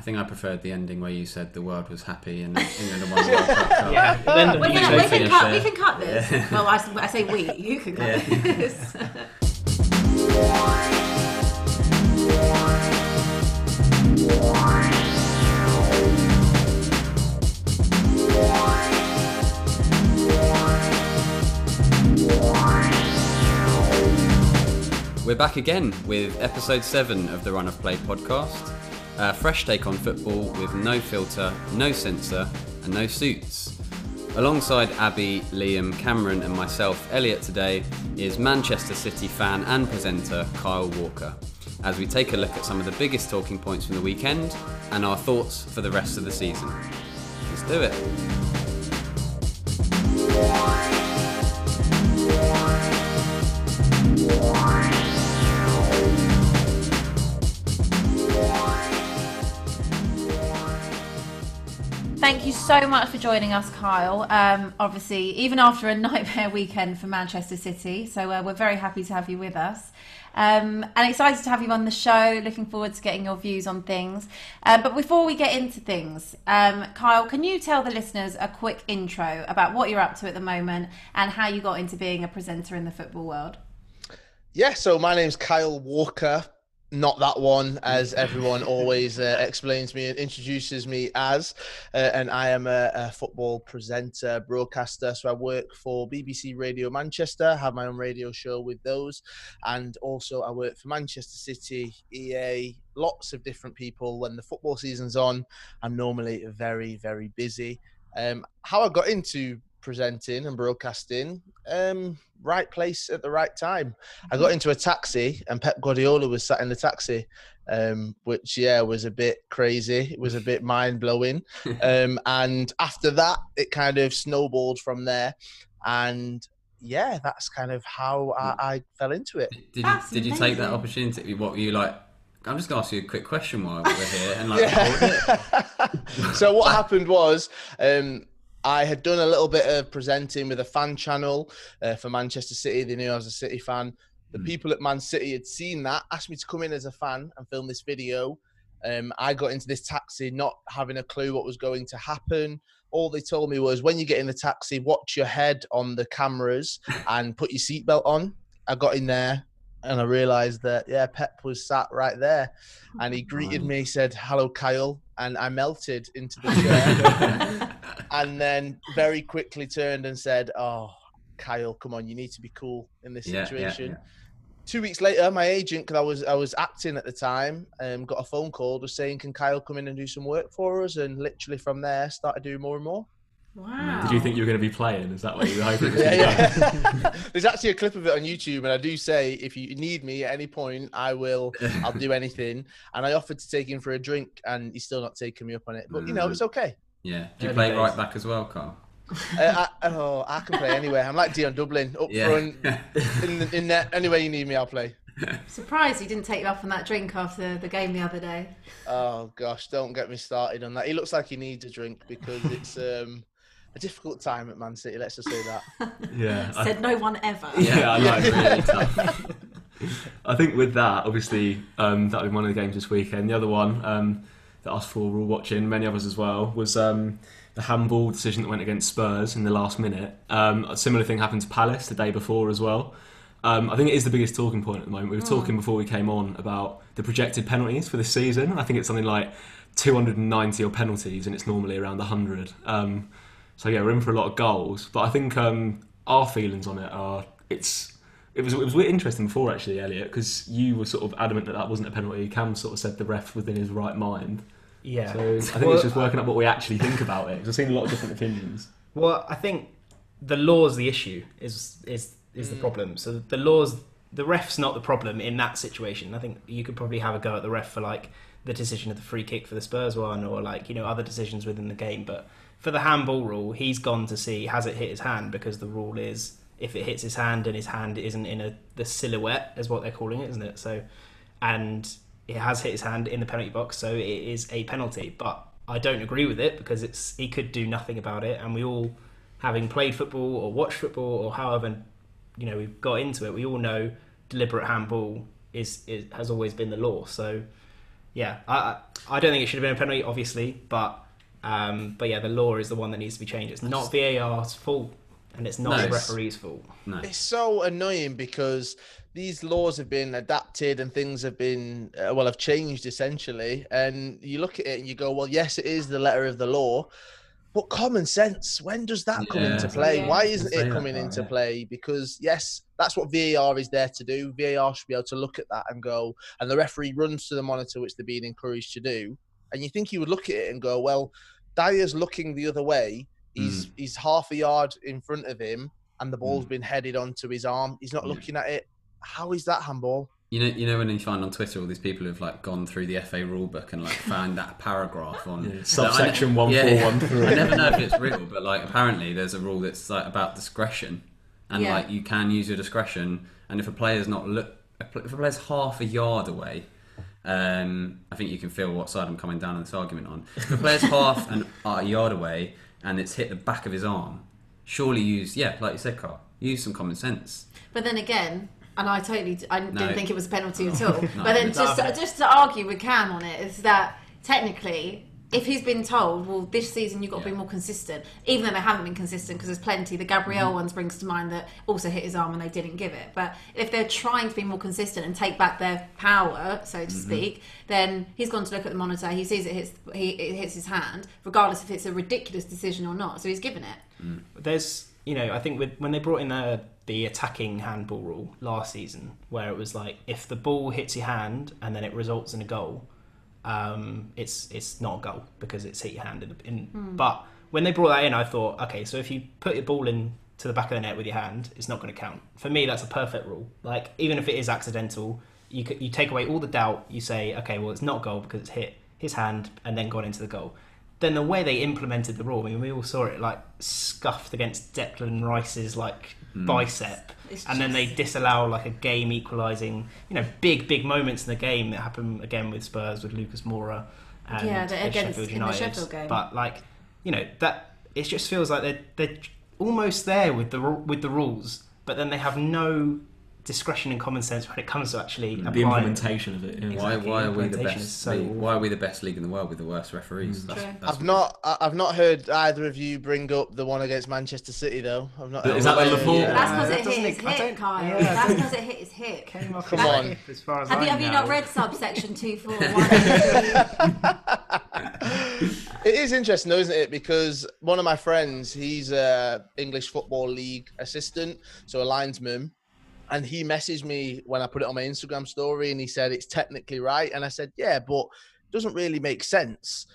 I think I preferred the ending where you said the world was happy and England won the World Cup. Yeah, but then We can, we, can cut, we can cut this. Well, I, s- I say we. You can cut Yeah. this. We're back again with episode 7 of the Run of Play podcast. A fresh take on football with no filter, no censor, and no suits. Alongside Abbi, Liam, Cameron, and myself, Eliot, today is Manchester City fan and presenter Kyle Walker as we take a look at some of the biggest talking points from the weekend and our thoughts for the rest of the season. Let's do it. Thank you so much for joining us, Kyle. Um, obviously, even after a nightmare weekend for Manchester City, so uh, we're very happy to have you with us. Um, and excited to have you on the show. Looking forward to getting your views on things. Uh, but before we get into things, um, Kyle, can you tell the listeners a quick intro about what you're up to at the moment and how you got into being a presenter in the football world? Yeah, so my name's Kyle Walker. Not that one, as everyone always uh, explains me and introduces me as. Uh, and I am a, a football presenter, broadcaster. So I work for BBC Radio Manchester, have my own radio show with those. And also I work for Manchester City, EA, lots of different people. When the football season's on, I'm normally very, very busy. Um, how I got into presenting and broadcasting, um, right place at the right time. I got into a taxi and Pep Guardiola was sat in the taxi, um, which yeah was a bit crazy. It was a bit mind blowing. Um, and after that, it kind of snowballed from there. And yeah, that's kind of how I, I fell into it. Did you, did you take that opportunity? What were you like? I'm just going to ask you a quick question while we're here and like. Yeah. so what happened was um, I had done a little bit of presenting with a fan channel uh, for Manchester City. They knew I was a City fan. The Mm. people at Man City had seen that, asked me to come in as a fan and film this video. Um, I got into this taxi not having a clue what was going to happen. All they told me was when you get in the taxi, watch your head on the cameras and put your seatbelt on. I got in there and I realised that yeah, Pep was sat right there, and he greeted Wow. me, said hello, Kyle, and I melted into the chair, and then very quickly turned and said, "Oh, Kyle, come on, you need to be cool in this Yeah, yeah, situation." yeah. Two weeks later, my agent, because I was I was acting at the time, um, got a phone call just saying, "Can Kyle come in and do some work for us?" And literally from there, started doing more and more. Wow. Did you think you were going to be playing? Is that what you were hoping? Yeah, yeah. There's actually a clip of it on YouTube, and I do say if you need me at any point, I will. I'll do anything. And I offered to take him for a drink, and he's still not taking me up on it. But you know, Mm. it's okay. Yeah. Do you Early play days. right back as well, Kyle? Uh, I, oh, I can play anywhere. I'm like Dion Dublin, up Yeah. front, in, the, in net. Anywhere you need me, I'll play. Surprised he didn't take you up on that drink after the game the other day. Oh gosh, don't get me started on that. He looks like he needs a drink because it's um, a difficult time at Man City. Let's just say that. yeah. I- Said no one ever. Yeah, I know. Yeah. really tough. I think with that, obviously, um, that was one of the games this weekend. The other one um, that us four were all watching, many others as well, was um, the handball decision that went against Spurs in the last minute. Um, a similar thing happened to Palace the day before as well. Um, I think it is the biggest talking point at the moment. We were talking before we came on about the projected penalties for this season. I think it's something like 290 or penalties, and it's normally around 100. Um, so yeah, we're in for a lot of goals. But I think um, our feelings on it are it's it was it was really interesting before actually, Eliot, because you were sort of adamant that that wasn't a penalty. Cam sort of said the ref was in his right mind. Yeah. So I think Well, it's just working out what we actually think about it. 'cause I've seen a lot of different opinions. Well, I think the law's the issue is is is the problem. So the laws, the ref's not the problem in that situation. I think you could probably have a go at the ref for like the decision of the free kick for the Spurs one, or like you know other decisions within the game. But for the handball rule, he's gone to see has it hit his hand because the rule is if it hits his hand and his hand isn't in a the silhouette is what they're calling it, isn't it? So and it has hit his hand in the penalty box, so it is a penalty. But I don't agree with it because it's he could do nothing about it, and we all, having played football or watched football or however, you know, we've got into it, we all know deliberate handball is, is has always been the law. So yeah, I I I don't think it should have been a penalty, obviously, but um, but yeah, the law is the one that needs to be changed. It's not VAR's fault, and it's not No, the it's- referee's fault. No. It's so annoying because these laws have been adapted and things have been uh, well have changed essentially and you look at it and you go well yes it is the letter of the law but common sense when does that come into play Yeah. why isn't it coming part, into yeah. play because yes that's what VAR is there to do VAR should be able to look at that and go and the referee runs to the monitor which they're being encouraged to do and you think you would look at it and go well Dier's looking the other way he's Mm. he's half a yard in front of him and the ball's been headed onto his arm. He's not Yeah. looking at it. How is that handball? You know, you know when you find on Twitter all these people who've like gone through the FA rulebook and like found that paragraph on Yeah, subsection I 1413. I never know if it's real, but like apparently there's a rule that's like about discretion, and Yeah. like you can use your discretion, and if a player's not look, if a player's half a yard away. Um, I think you can feel what side I'm coming down on this argument on. If a player's half an, a yard away and it's hit the back of his arm, surely use yeah, like you said, Kyle, use some common sense. But then again, and I totally, I didn't No. think it was a penalty at all. No, but then just just to argue with Cam on it is that technically, if he's been told, well, this season you've got to be more consistent, even though they haven't been consistent, because there's plenty. The Gabriel Mm-hmm. ones brings to mind that also hit his arm and they didn't give it. But if they're trying to be more consistent and take back their power, so Mm-hmm. to speak, then he's gone to look at the monitor. He sees it hits, he it hits his hand, regardless if it's a ridiculous decision or not. So he's given it. There's, you know, I think with, when they brought in the the attacking handball rule last season, where it was like if the ball hits your hand and then it results in a goal, um, it's it's not a goal because it's hit your hand. In, in, But when they brought that in, I thought, okay, so if you put your ball in to the back of the net with your hand, it's not going to count. For me, that's a perfect rule. Like even if it is accidental, you you take away all the doubt. You say, okay, well, it's not a goal because it's hit his hand and then gone into the goal. Then the way they implemented the rule, I mean, we all saw it like scuffed against Declan Rice's like Hmm. bicep, It's and then they disallow like a game equalising, you know, big big moments in the game that happen again with Spurs with Lucas Moura and Yeah, against- Sheffield in the United. Sheffield game. But like, you know, that it just feels like they're they're almost there with the with the rules, but then they have no discretion and common sense when it comes to actually the applying. implementation of it. Yeah. Why, Exactly, why are we the best? so league? Why are we the best league in the world with the worst referees? Mm, that's, that's I've not, I- I've not heard either of you bring up the one against Manchester City though. I've not. Is that the Yeah, Liverpool- yeah. That's because it doesn't hit his ex- hip, Kyle. yeah, That's because it hit his hip. Came off Come on. hip, As far as Have I you, have you not read subsection two four one? It is interesting, though, isn't it? Because one of my friends, he's a English Football League assistant, so a linesman, and he messaged me when I put it on my Instagram story, and he said it's technically right, and I said, yeah, but it doesn't really make sense.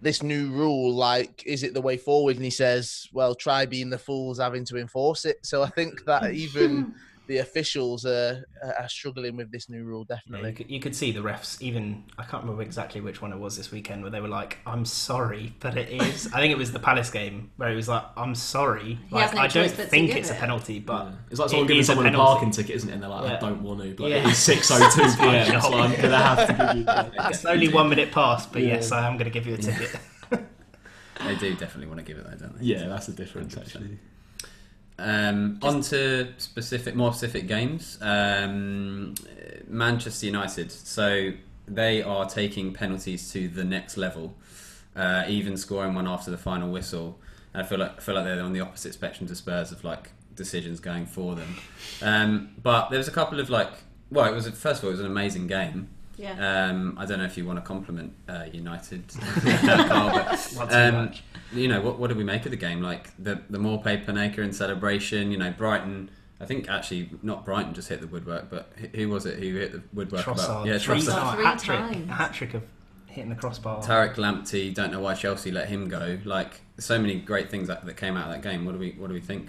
This new rule, like, is it the way forward? And he says, well, try being the fools having to enforce it. So I think that even the officials are, are struggling with this new rule, Yeah, definitely. you, could, you could see the refs even I can't remember exactly which one it was this weekend where they were like I'm sorry but it is I think it was the Palace game where he was like I'm sorry like no I don't choice but to think give it's a penalty but Yeah. It's like someone it giving is a someone a, penalty. parking ticket, isn't it? And they're like, I don't want to. But Yeah. it is 6.02 pm. Fine, so I'm going to have to give you that. it's only one minute past but Yeah. yes I am going to give you a ticket They do definitely want to give it though, don't they? Yeah, that's the difference, actually. Um, on to specific, more specific games. Um, Manchester United. So they are taking penalties to the next level, uh, even scoring one after the final whistle. And I feel like I feel like they're on the opposite spectrum to Spurs of like decisions going for them. Um, but there was a couple of like, well, it was first of all it was an amazing game. Yeah. Um, I don't know if you want to compliment uh, United, Kyle, but um. You know, what, what did we make of the game? Like the the more paper maker in celebration. You know, Brighton. I think actually not Brighton just hit the woodwork, but who- who was it who hit the woodwork? Trossard About? Yeah, three, Trossard. Trossard. Three a hat trick times. hat trick of hitting the crossbar Tariq Lamptey. Don't know why Chelsea let him go. Like so many great things that, that came out of that game. What do we what do we think?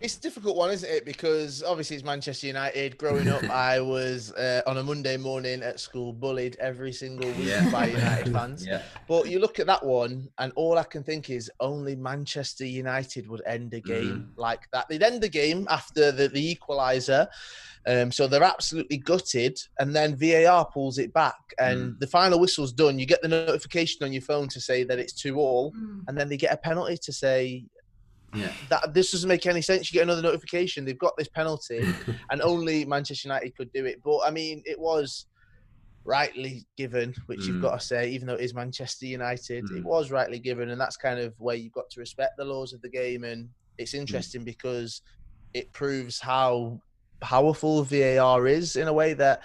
It's a difficult one, isn't it? Because obviously it's Manchester United. Growing up, I was uh, on a Monday morning at school bullied every single week Yeah. by United fans. Yeah, But you look at that one, and all I can think is only Manchester United would end a game like that. They'd end the game after the, the equaliser. Um, so they're absolutely gutted, and then VAR pulls it back, and the final whistle's done. You get the notification on your phone to say that it's two all, Mm. and then they get a penalty to say yeah. that this doesn't make any sense. You get another notification. They've got this penalty, and only Manchester United could do it. But I mean, it was rightly given, which you've Mm. got to say, even though it is Manchester United, Mm. it was rightly given, and that's kind of where you've got to respect the laws of the game. And it's interesting because it proves how powerful VAR is in a way that,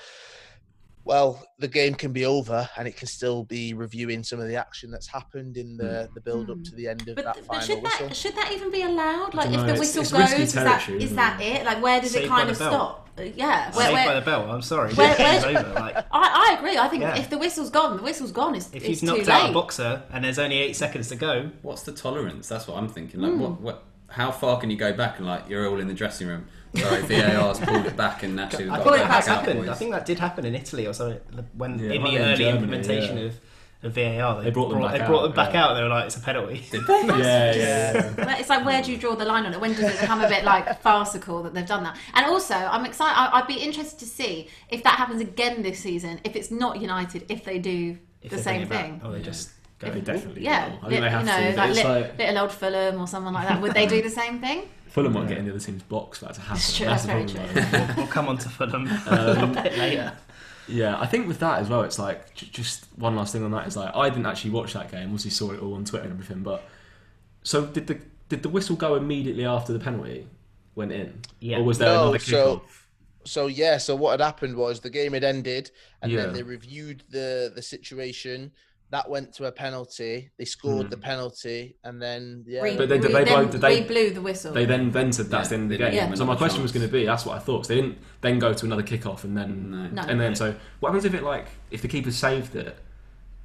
well, the game can be over and it can still be reviewing some of the action that's happened in the, the build up Mm. to the end of But, that but final should whistle. that should that even be allowed? Like, if dunno, the whistle it's goes, is that territory, that it? it? Like, where does Saved it kind of bell. stop? Uh, Yeah, where, Saved by the bell. I'm sorry. Where- Game's where- over. Like, I, I agree. I think Yeah. if the whistle's gone, the whistle's gone. It's, if he's you've too knocked late. out a boxer and there's only eight seconds to go, What's the tolerance? That's what I'm thinking. Like, Hmm. what, what, how far can you go back and like you're all in the dressing room? Sorry, VAR's pulled it back and actually we've I got think to that has happened. I think that did happen in Italy or something when Yeah, in the be in early Germany, implementation yeah. of, of VAR. They, They brought them brought, back they brought out, them back yeah. out. They were like, it's a penalty. yeah, yeah. Well, It's like where do you draw the line on it? When does it become a bit like farcical that they've done that? And also, I'm excited. I- I'd be interested to see if that happens again this season. If it's not United, if they do If the same bring it back. thing. Or they just go. They definitely Yeah, will. I li- think they have you know, to. like, It's li- like little old Fulham or someone like that. Would they do the same thing? Fulham won't get in the other team's box for that to happen. That's true, That's that's the very problem, true. we'll, we'll come on to Fulham Um, a bit later. Yeah, I think with that as well, it's like j- just one last thing on that is like I didn't actually watch that game. Obviously, saw it all on Twitter and everything. But so did the did the whistle go immediately after the penalty went in? Yeah. Or was there No, another so- kickoff? So yeah, so what had happened was the game had ended, and Yeah. then they reviewed the the situation. That went to a penalty. They scored Hmm. the penalty, and then yeah, Re- But they- re- they then blow- did they- we blew the whistle. They then then said that's Yeah, the end of the game. give him So my question was going to be that's what I thought. So they didn't then go to another kickoff and then No. No. and then so what happens if it like if the keeper saved it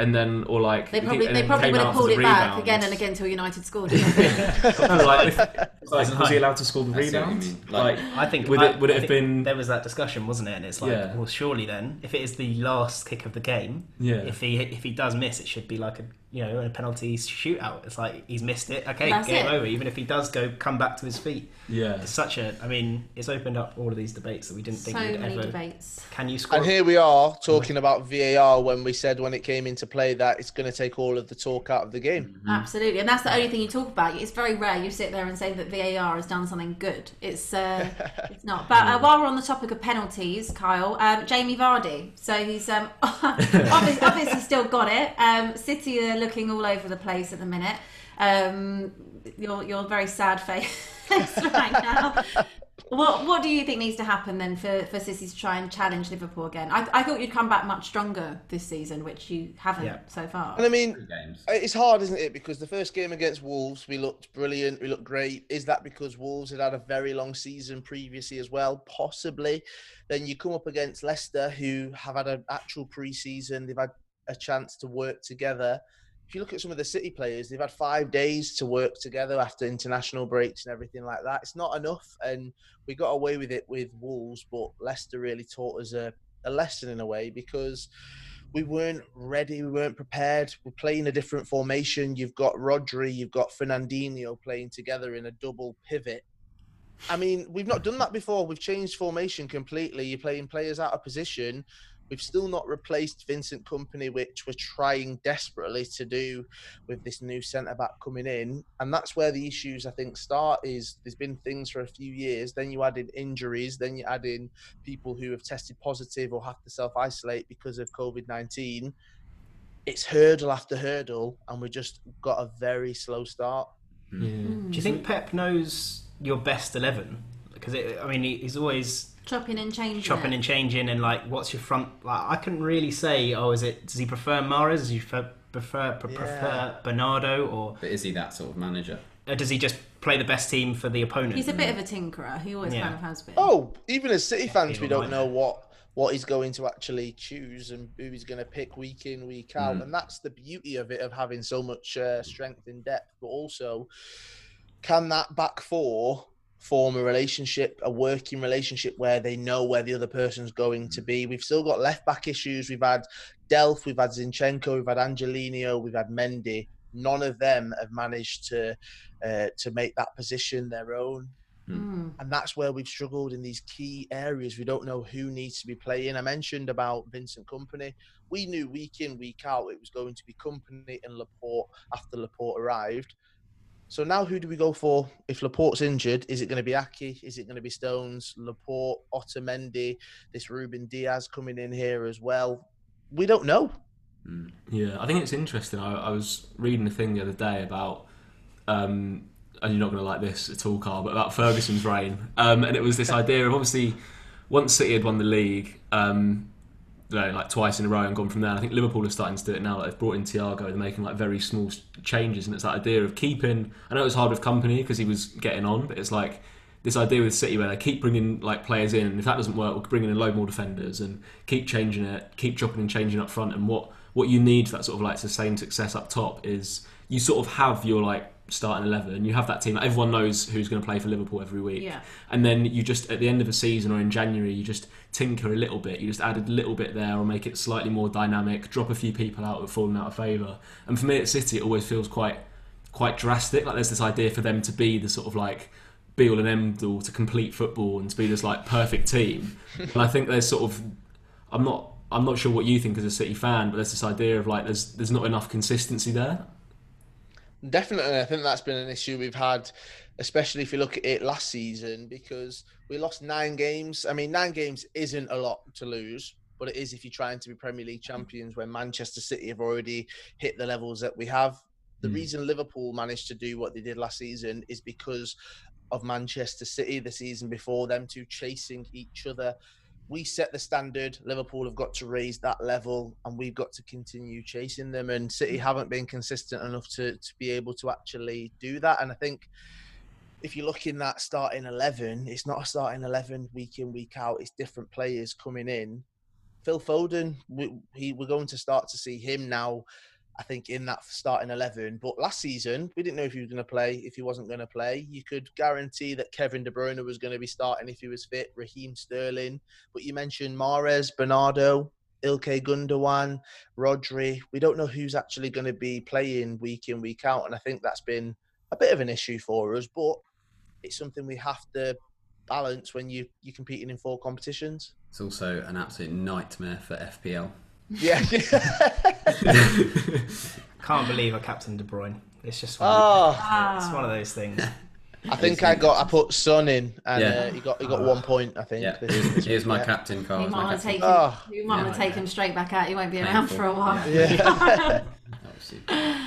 and then or like They probably they probably would have out pulled the it back again and again until United scored. like, if, like, was he allowed to score the I see what you rebound? Like, Like- I think Would I- it- would it have think been- There was that discussion, wasn't it? And it's like, Yeah. well, surely then, if it is the last kick of the game, Yeah. if he if he does miss, it should be like a you know a penalty shootout. It's like he's missed it. Okay, That's game it. over. Even if he does go come back to his feet, yeah. it's such a. I mean, it's opened up all of these debates that we didn't so think we'd many ever. debates. Can you score? And here we are talking about VAR when we said when it came into play that it's going to take all of the talk out of the game. Mm-hmm. Absolutely, and that's the only thing you talk about. It's very rare you sit there and say that VAR has done something good. It's uh, it's not. But uh, while we're on the topic of penalties, Kyle, um, Jamie Vardy. So he's um, obviously, obviously still got it. Um, City are looking all over the place at the minute. Um, you're you're very sad face right now. What what do you think needs to happen then for, for City to try and challenge Liverpool again? I, I thought you'd come back much stronger this season, which you haven't Yeah. so far. And I mean, uh, It's hard, isn't it? Because the first game against Wolves, we looked brilliant, we looked great. Is that because Wolves had had a very long season previously as well? Possibly. Then you come up against Leicester, who have had an actual pre-season. They've had a chance to work together. If you look at some of the City players, they've had five days to work together after international breaks and everything like that. It's not enough, and we got away with it with Wolves, but Leicester really taught us a, a lesson in a way because we weren't ready, we weren't prepared. We're playing a different formation. You've got Rodri, you've got Fernandinho playing together in a double pivot. I mean, we've not done that before. We've changed formation completely. You're playing players out of position. We've still not replaced Vincent Kompany, which we're trying desperately to do with this new centre back coming in. And that's where the issues I think start is there's been things for a few years, then you add in injuries, then you add in people who have tested positive or have to self isolate because of COVID 19. It's hurdle after hurdle, and we just got a very slow start. Hmm. Yeah. Hmm. Do you think Pep knows your best eleven? Because I mean, he's always chopping and changing. chopping it. and changing, and like, what's your front? Like, I couldn't really say. Oh, is it? Does he prefer Mahrez? Does he prefer prefer, Yeah. prefer Bernardo, or, But is he that sort of manager? or does he just play the best team for the opponent? He's a bit of a tinkerer. He always Yeah. kind of has been. Oh, even as City fans, we don't know what what he's going to actually choose and who he's going to pick week in, week out, Mm. and that's the beauty of it of having so much uh, strength in depth. But also, can that back four form a relationship, a working relationship where they know where the other person's going to be? We've still got left back issues. We've had Delph, we've had Zinchenko, we've had Angelino, we've had Mendy. None of them have managed to uh, to make that position their own Mm. and that's where we've struggled in these key areas. We don't know who needs to be playing. I mentioned about Vincent Kompany. We knew week in, week out it was going to be Kompany and Laporte after Laporte arrived. So now who do we go for if Laporte's injured? Is it going to be Aké? Is it going to be Stones, Laporte, Otamendi, this Ruben Dias coming in here as well? we don't know. Yeah, I think it's interesting. I, I was reading a thing the other day about, um, and you're not going to like this at all, Kyle, but about Ferguson's reign. Um, and it was this idea of obviously, once City had won the league, um, like twice in a row and gone from there. I think Liverpool are starting to do it now. Like they've brought in Thiago, they're making like very small changes, and it's that idea of keeping. I know it was hard with Kompany because he was getting on, but it's like this idea with City where they keep bringing like players in, and if that doesn't work, we're bringing in a load more defenders and keep changing it, keep chopping and changing up front. And what what you need for that sort of like sustained success up top is you sort of have your like starting eleven, you have that team. Everyone knows who's going to play for Liverpool every week, Yeah. and then you just at the end of a season or in January, you just tinker a little bit. You just add a little bit there, or make it slightly more dynamic. Drop a few people out who've fallen out of favour. And for me at City, it always feels quite quite drastic. Like there's this idea for them to be the sort of like be all and end all to complete football and to be this like perfect team. and I think there's sort of I'm not I'm not sure what you think as a City fan, but there's this idea of like there's there's not enough consistency there. Definitely, I think that's been an issue we've had, especially if you look at it last season, because we lost nine games. I mean, nine games isn't a lot to lose, but it is if you're trying to be Premier League champions when Manchester City have already hit the levels that we have. The Mm. reason Liverpool managed to do what they did last season is because of Manchester City the season before, them two chasing each other. We set the standard. Liverpool have got to raise that level, and we've got to continue chasing them. And City mm. haven't been consistent enough to, to be able to actually do that. And I think if you look in that starting 11, it's not a starting 11 week in, week out. It's different players coming in. Phil Foden, we, he, we're going to start to see him now, I think, in that starting 11. But last season, we didn't know if he was going to play, if he wasn't going to play. You could guarantee that Kevin De Bruyne was going to be starting if he was fit, Raheem Sterling. But you mentioned Mahrez, Bernardo, Ilkay Gundogan, Rodri. We don't know who's actually going to be playing week in, week out. And I think that's been a bit of an issue for us, but it's something we have to balance when you, you're competing in four competitions. It's also an absolute nightmare for FPL. Yeah. Can't believe I captain De Bruyne. It's just one, oh, it's one of those things. I think I got I put Son in and Yeah. uh, he got he got one point. I think. Yeah, this- here's, this here's my yeah. captain, Kyle. You might my want to captain. take him. Oh. you might want to Yeah. take him straight back out. He won't be around Painful. for a while. Yeah. Obviously.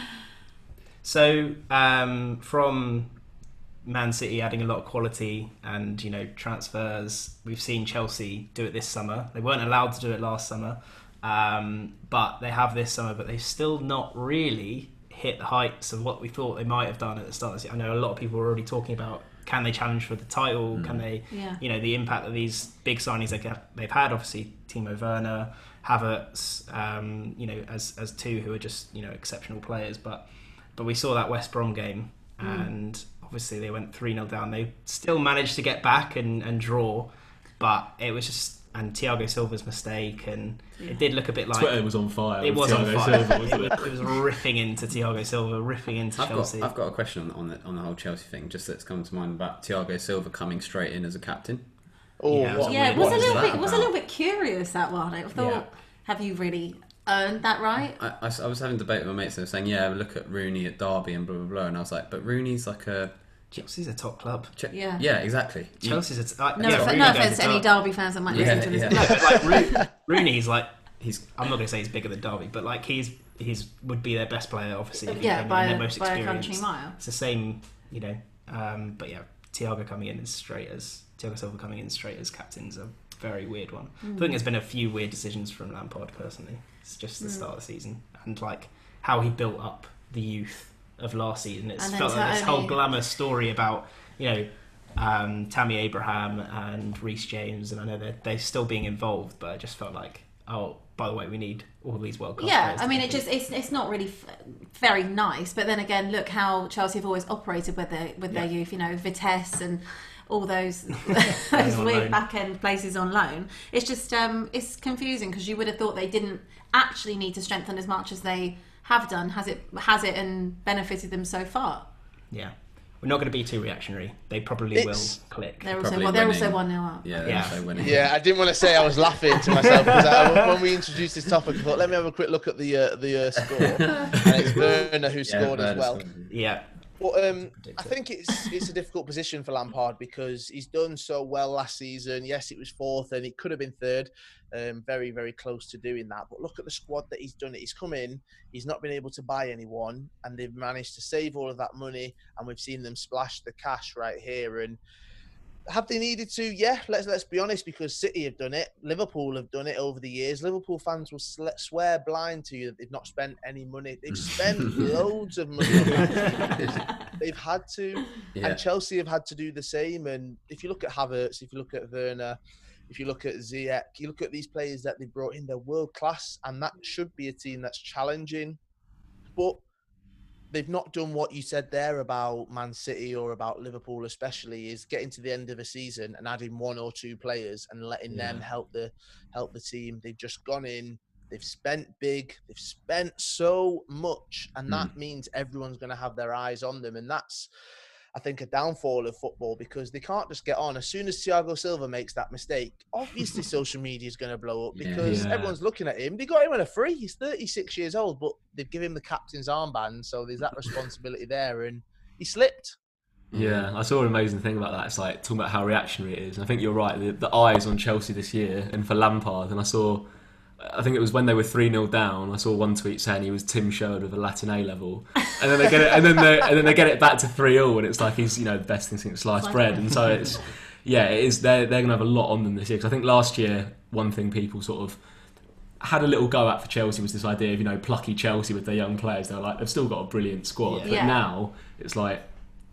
So um, from Man City adding a lot of quality and you know transfers, we've seen Chelsea do it this summer. They weren't allowed to do it last summer, um, but they have this summer. But they've still not really hit the heights of what we thought they might have done at the start. Of the season. I know a lot of people were already talking about can they challenge for the title? Can they? Yeah. You know the impact that these big signings they get, they've had. Obviously, Timo Werner, Havertz, um, you know, as as two who are just you know exceptional players, but but we saw that West Brom game, and obviously they went 3 0 down. They still managed to get back and, and draw, but it was just. And Thiago Silva's mistake, and it did look a bit like Twitter was on fire. it with was on fire. Silva, it, wasn't it? it was ripping into Thiago Silva, ripping into I've got, Chelsea. I've got a question on, on, the, on the whole Chelsea thing, just that's come to mind about Thiago Silva coming straight in as a captain. Oh, Yeah, it was what- a Yeah, it was a little bit. It was a little bit curious that one. I thought, Yeah. have you really earned that right? I was having a debate with my mates, they were saying, yeah, look at Rooney at Derby and blah, blah, blah. And I was like, but Rooney's like a. Chelsea's a top club. Che- Yeah. Yeah, exactly. Chelsea's a t- like, No, yeah, offe- no offense to any Derby. Derby fans that might Yeah, listen to this. yeah. No, but like Rooney, Rooney's like he's. I'm not going to say he's bigger than Derby, but like he's he's would be their best player, obviously. if he Yeah, came in, by, and a, their most by a country mile. It's the same, you know. Um, but yeah, Thiago coming in as straight as Thiago Silva coming in straight as captain's a very weird one. I Mm. think there's been a few weird decisions from Lampard personally. It's just the Mm. start of the season and like how he built up the youth of last season. It's felt like this whole glamour story about you know um, Tammy Abraham and Reece James, and I know they're they're still being involved, but I just felt like oh, by the way, we need all these world class. Yeah, I mean, it just it's it's not really f- very nice. But then again, look how Chelsea have always operated with their with their youth. You know, Vitesse and all those those weird back end places on loan. It's just um, it's confusing because you would have thought they didn't actually need to strengthen as much as they have done. Has it has it and benefited them so far? yeah. We're not going to be too reactionary. They probably It's- will click. They're also well, they're also one 0 up. Yeah, Yeah. yeah. Yeah, I didn't want to say I was laughing to myself because I, when we introduced this topic, I thought let me have a quick look at the uh, the uh, score, and it's Werner who Yeah, scored as well. scored. Yeah, But um, I think it's it's a difficult position for Lampard because he's done so well last season. Yes, it was fourth, and it could have been third. Um, very very close to doing that. But look at the squad that he's done. It. He's come in. He's not been able to buy anyone, and they've managed to save all of that money. And we've seen them splash the cash right here. And have they needed to? Yeah, let's let's be honest. Because City have done it, Liverpool have done it over the years. Liverpool fans will sl- swear blind to you that they've not spent any money. They've spent loads of money. They've had to, Yeah. and Chelsea have had to do the same. And if you look at Havertz, if you look at Werner, if you look at Ziyech, you look at these players that they brought in, they're world class, and that should be a team that's challenging. But they've not done what you said there about Man City or about Liverpool, especially, is getting to the end of a season and adding one or two players and letting them help the help the team. They've just gone in. They've spent big. They've spent so much, and that mm. means everyone's going to have their eyes on them, and that's. I think a downfall of football because they can't just get on. As soon as Thiago Silva makes that mistake, obviously social media is going to blow up because Yeah. everyone's looking at him. They got him on a free. He's 36 years old, but they've given him the captain's armband, so there's that responsibility there, and he slipped. Yeah, I saw an amazing thing about that. It's like talking about how reactionary it is. And I think you're right. The, the eyes on Chelsea this year and for Lampard. And I saw, I think it was when they were 3 0 down, I saw one tweet saying he was Tim Sherwood with a Latin A level. And then they get it, and then they, and then they get it back to 3 0, and it's like he's, you know, the best thing since sliced bread. bread. And so it's, yeah, it is, they're, they're going to have a lot on them this year. Because I think last year, one thing people sort of had a little go at for Chelsea was this idea of you know plucky Chelsea with their young players. They're like they've still got a brilliant squad, Yeah. but Yeah. now it's like,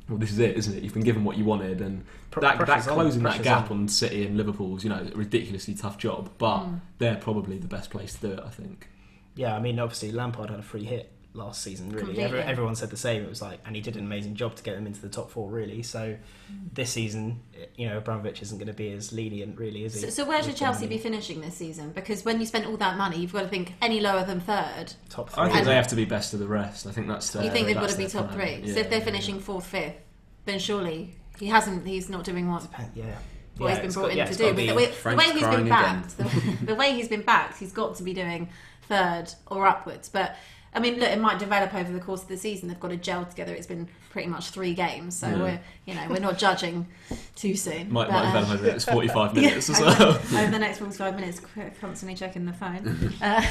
well, this is it, isn't it? You've been given what you wanted, and Pr- that, that pressure's on, closing that gap on. on. City and Liverpool's you know a ridiculously tough job, but Mm. they're probably the best place to do it. I think. Yeah, I mean, obviously Lampard had a free hit last season. Really, Every, everyone said the same. It was like, and he did an amazing job to get them into the top four. Really, so mm. this season, you know, Abramovich isn't going to be as lenient, really, is he? So, so where should Chelsea them be finishing this season? Because when you spent all that money, you've got to think any lower than third. top three? I think And- they have to be best of the rest. I think that's their, you think they've got to be top plan. three. Yeah, so if they're yeah, finishing fourth, fifth, then surely he hasn't. He's not doing what yeah. what Yeah, he's been brought got- in yeah, to do. But be- the, way, the Frank's way he's crying been backed, the, the way he's been backed, he's got to be doing third or upwards. But I mean, look, it might develop over the course of the season. They've got to gel together. It's been pretty much three games, so Yeah. we're you know we're not judging too soon. Might, But, might uh, develop over the next 45 minutes as over, well. over the next 45 minutes, constantly checking the phone. Uh,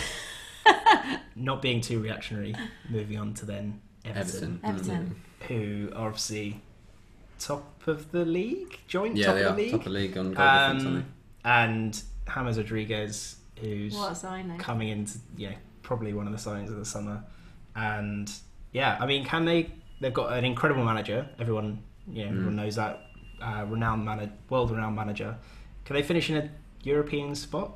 Not being too reactionary. Moving on to then Everton, Everton. Everton. who are obviously top of the league, joint Yeah, top they of are the league, top of the league on goal difference, aren't um, and James Rodriguez, who's What a signing! coming into you know probably one of the signings of the summer, and yeah, I mean, can they? They've got an incredible manager. Everyone, you know, everyone Mm. knows that uh, renowned manager, world-renowned manager. Can they finish in a European spot?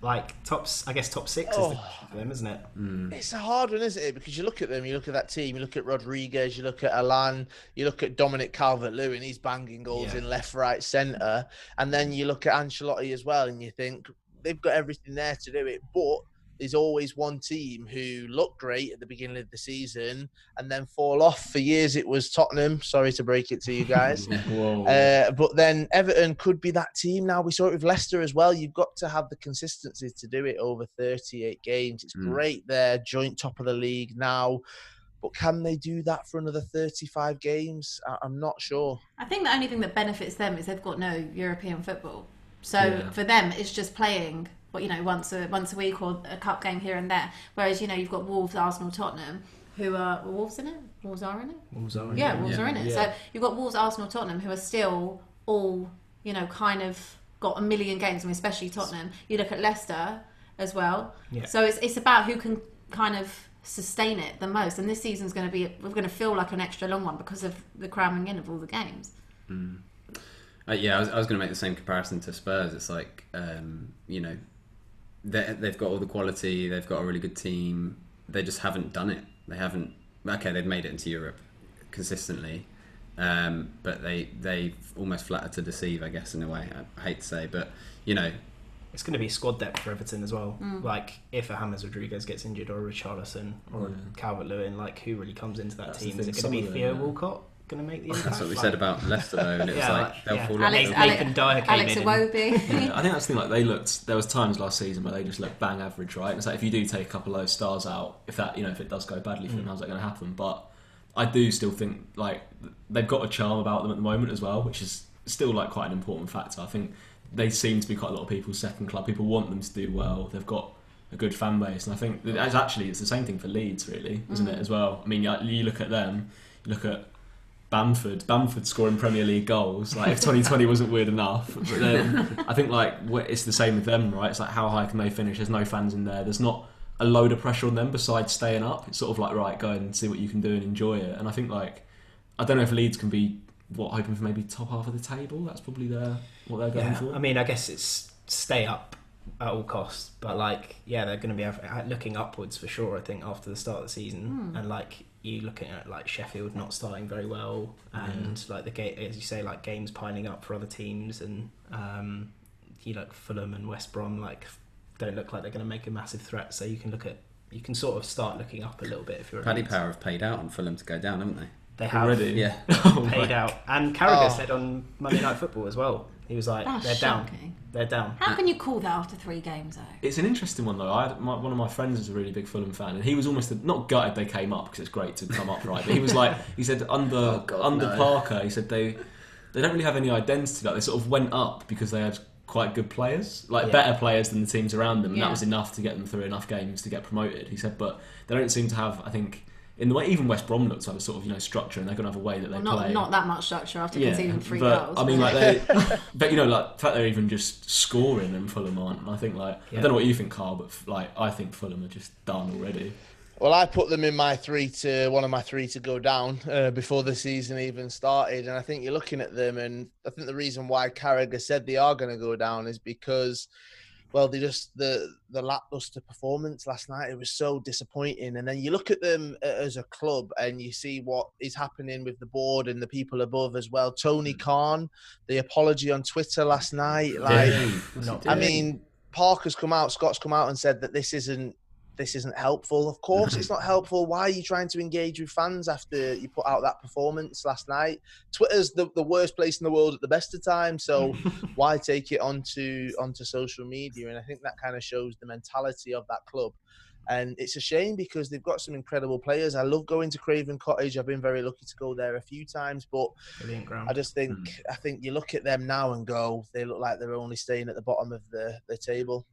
Like tops, I guess top six is Oh. the, for them, isn't it? Mm. It's a hard one, isn't it? Because you look at them, you look at that team, you look at Rodriguez, you look at Allan, you look at Dominic Calvert-Lewin, he's banging goals Yeah. in left, right, centre, and then you look at Ancelotti as well, and you think they've got everything there to do it, but there's always one team who look great at the beginning of the season and then fall off. For years, it was Tottenham. Sorry to break it to you guys. Uh, but then Everton could be that team now. We saw it with Leicester as well. You've got to have the consistency to do it over 38 games. It's Mm. great they're joint top of the league now. But can they do that for another 35 games? I- I'm not sure. I think the only thing that benefits them is they've got no European football. So Yeah. for them, it's just playing, what you know, once a once a week or a cup game here and there. Whereas you know you've got Wolves, Arsenal, Tottenham, who are were Wolves in it. Wolves are in it. Wolves are in Yeah, it. Wolves Yeah. Wolves are in it. So you've got Wolves, Arsenal, Tottenham, who are still all you know, kind of got a million games. I mean, especially Tottenham. You look at Leicester as well. Yeah. So it's it's about who can kind of sustain it the most. And this season's going to be we're going to feel like an extra long one because of the cramming in of all the games. Uh, yeah, I was, I was going to make the same comparison to Spurs. It's like, um, you know, they, they've got all the quality, they've got a really good team. They just haven't done it. They haven't. Okay, they've made it into Europe consistently, um, but they they've almost flattered to deceive, I guess, in a way. I, I hate to say, but you know, It's going to be squad depth for Everton as well. Mm. Like if a James Rodriguez gets injured or a Richarlison or Yeah. a Calvert Lewin, like who really comes into that That's team? Is it going to be Theo. Walcott going to make the impact? that's what we Like- said about Leicester, though, and it was Yeah, like like- they'll yeah. fall off. Alex, the- Alex, Nathan Dyer came Alex in Iwobi. Yeah, I think that's the thing. Like they looked, there was times last season where they just looked bang average, right? It's like if you do take a couple of those stars out, if that you know if it does go badly for them, Mm. how's that going to happen? But I do still think like they've got a charm about them at the moment as well, which is still like quite an important factor. I think they seem to be quite a lot of people's second club. People want them to do well. They've got a good fan base, and I think that it's actually it's the same thing for Leeds, really, isn't it? As well. I mean, you, you look at them, you look at Bamford, Bamford scoring Premier League goals. Like if 2020 wasn't weird enough, but then I think like it's the same with them, right? It's like how high can they finish? There's no fans in there. There's not a load of pressure on them besides staying up. It's sort of like right, go and see what you can do and enjoy it. And I think like I don't know if Leeds can be what hoping for maybe top half of the table. That's probably their what they're going Yeah, for. I mean, I guess it's stay up at all costs, but like, yeah, they're going to be uh, looking upwards for sure. I think after the start of the season, hmm. and like you looking at like Sheffield not starting very well, and like the game, as you say, like games piling up for other teams, and um, you like Fulham and West Brom like don't look like they're going to make a massive threat. So you can look at you can sort of start looking up a little bit if you're a Paddy Power have paid out on Fulham to go down, haven't they? They have Already? Yeah. Oh, paid right. out, and Carragher Oh. said on Monday Night Football as well. He was like, That's "They're down, shocking. they're down." How can you call that after three games, though? It's an interesting one though. I had, my, one of my friends is a really big Fulham fan, and he was almost not gutted they came up because it's great to come up, right? But he was like, he said under Oh, God, under no. Parker, he said they they don't really have any identity. Like they sort of went up because they had quite good players, like Yeah. better players than the teams around them, and Yeah. that was enough to get them through enough games to get promoted. He said, but they don't seem to have. I think in the way even West Brom looks like a sort of you know structure, and they're going to have a way that they Well, not play. not that much structure after conceding three but, goals. I mean, like they, but you know, like the fact they're even just scoring and Fulham aren't. And I think like Yeah. I don't know what you think, Kyle, but like I think Fulham are just done already. Well, I put them in my three to one of my three to go down uh, before the season even started, and I think you're looking at them, and I think the reason why Carragher said they are going to go down is because, well, they just the the lackluster performance last night. It was so disappointing, and then you look at them uh, as a club, and you see what is happening with the board and the people above as well. Tony Khan, the apology on Twitter last night, like. I mean, Parker's come out, Scott's come out and said that this isn't this isn't helpful. Of course, it's not helpful. Why are you trying to engage with fans after you put out that performance last night? Twitter's the, the worst place in the world at the best of times, so why take it onto onto social media? And I think that kind of shows the mentality of that club. And it's a shame because they've got some incredible players. I love going to Craven Cottage. I've been very lucky to go there a few times, but. I just think hmm. I think you look at them now and go, they look like they're only staying at the bottom of the, the table.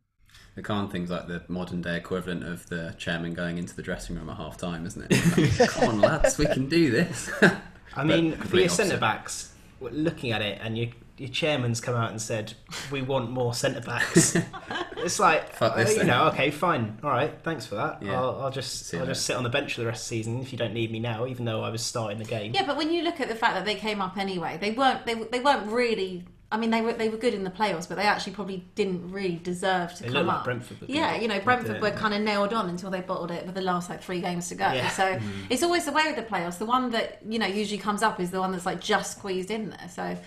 The Khan thing's like the modern day equivalent of the chairman going into the dressing room at half time, isn't it? Like, Come on, lads, we can do this. I mean, But for your centre backs, looking at it, and your your chairman's come out and said, "We want more centre backs." it's like, uh, you then. know, okay, fine, all right, thanks for that. Yeah. I'll, I'll just See I'll just sit on the bench for the rest of the season if you don't need me now, even though I was starting the game. Yeah, but when you look at the fact that they came up anyway, they weren't they, they weren't really. I mean, they were they were good in the playoffs, but they actually probably didn't really deserve to They come looked like up. Brentford were yeah, you know, Brentford were kind of nailed on until they bottled it with the last like three games to go. Yeah. So it's always the way with the playoffs. The one that you know usually comes up is the one that's like just squeezed in there. So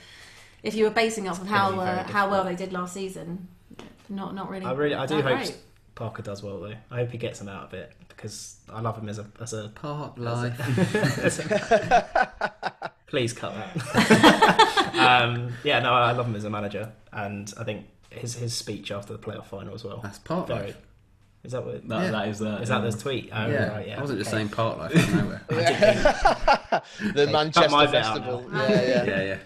if you were basing it off of how gonna be very uh, how well they did last season, not not really. I really, I do hope great. Parker does well though. I hope he gets him out of it because I love him as a as a. Park life. Please cut that. um, yeah, no, I love him as a manager, and I think his his speech after the playoff final as well. That's part Very. life. Is that what? That, Yeah. that is the Is that the tweet? Oh, yeah. right, yeah. I wasn't just okay. saying park life out nowhere. the cut Manchester my bit out Festival. Yeah, yeah. yeah, yeah.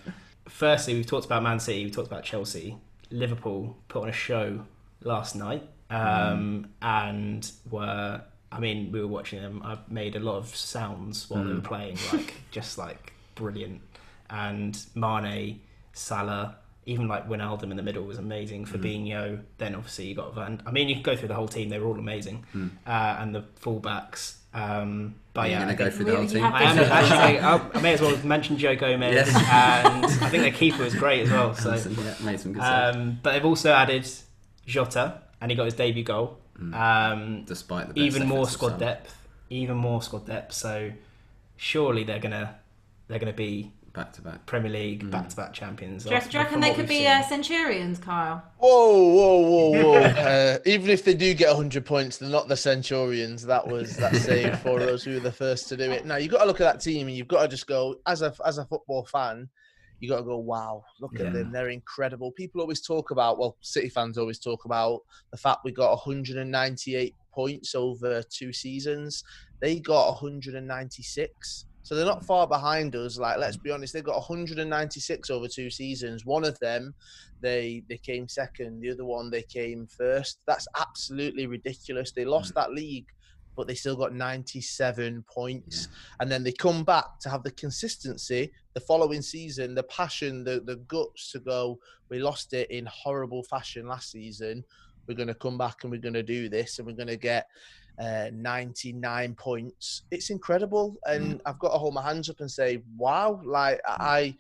Firstly, we've talked about Man City, we've talked about Chelsea. Liverpool put on a show last night, um, and were. I mean, we were watching them. I made a lot of sounds while they were playing, like just like brilliant. And Mane, Salah, even like Wijnaldum in the middle was amazing. Fabinho. Then obviously you got Van. I mean, you could go through the whole team; they were all amazing. Uh, and the fullbacks. Um, but Are you yeah, going I to go through the whole team? I am actually. I'll- I may as well mention Joe Gomez, Yes. and I think their keeper was great as well. So, Hansen, yeah, made some good saves. um, but they've also added Jota, and he got his debut goal. Um, Despite the best even more squad depth, even more squad depth. So, surely they're gonna they're gonna be Back to back. Premier League back to back champions. Do you do you reckon they could be uh, Centurions, Kyle? Whoa, whoa, whoa, whoa! uh, even if they do get 100 points, they're not the Centurions. That was that save for us. We were the first to do it. Now you've got to look at that team, and you've got to just go as a as a football fan. You got to go, wow! Look Yeah. at them; they're incredible. People always talk about, well, City fans always talk about the fact we got 198 points over two seasons. They got 196 So they're not hmm. far behind us. Like, let's hmm. be honest, they've got 196 over two seasons. One of them, they they came second. The other one, they came first. That's absolutely ridiculous. They lost hmm. that league, but they still got 97 points. And then they come back to have the consistency the following season, the passion, the the guts to go. We lost it in horrible fashion last season. We're going to come back and we're going to do this, and we're going to get uh, 99 points. It's incredible, and I've got to hold my hands up and say, "Wow!" Like I,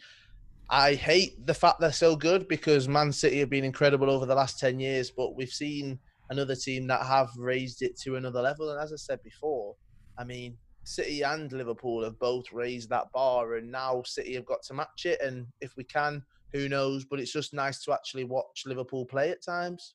I hate the fact they're so good because Man City have been incredible over the last 10 years, but we've seen another team that have raised it to another level. And as I said before, I mean, City and Liverpool have both raised that bar, and now City have got to match it. And if we can, who knows? But it's just nice to actually watch Liverpool play at times.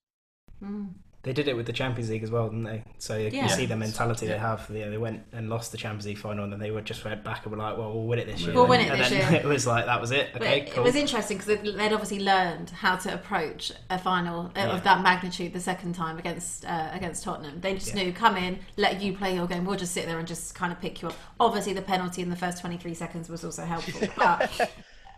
Mm. They did it with the Champions League as well, didn't they? So you Yeah. see the mentality they have. You know, they went and lost the Champions League final, and then they were just went back and were like, "Well, we'll win it this year." We'll win it and this then year. It was like that was it. Okay, it cool. was interesting because they'd obviously learned how to approach a final uh, Yeah. of that magnitude the second time against uh, against Tottenham. They just Yeah. knew, come in, let you play your game. We'll just sit there and just kind of pick you up. Obviously, the penalty in the first 23 seconds was also helpful. But,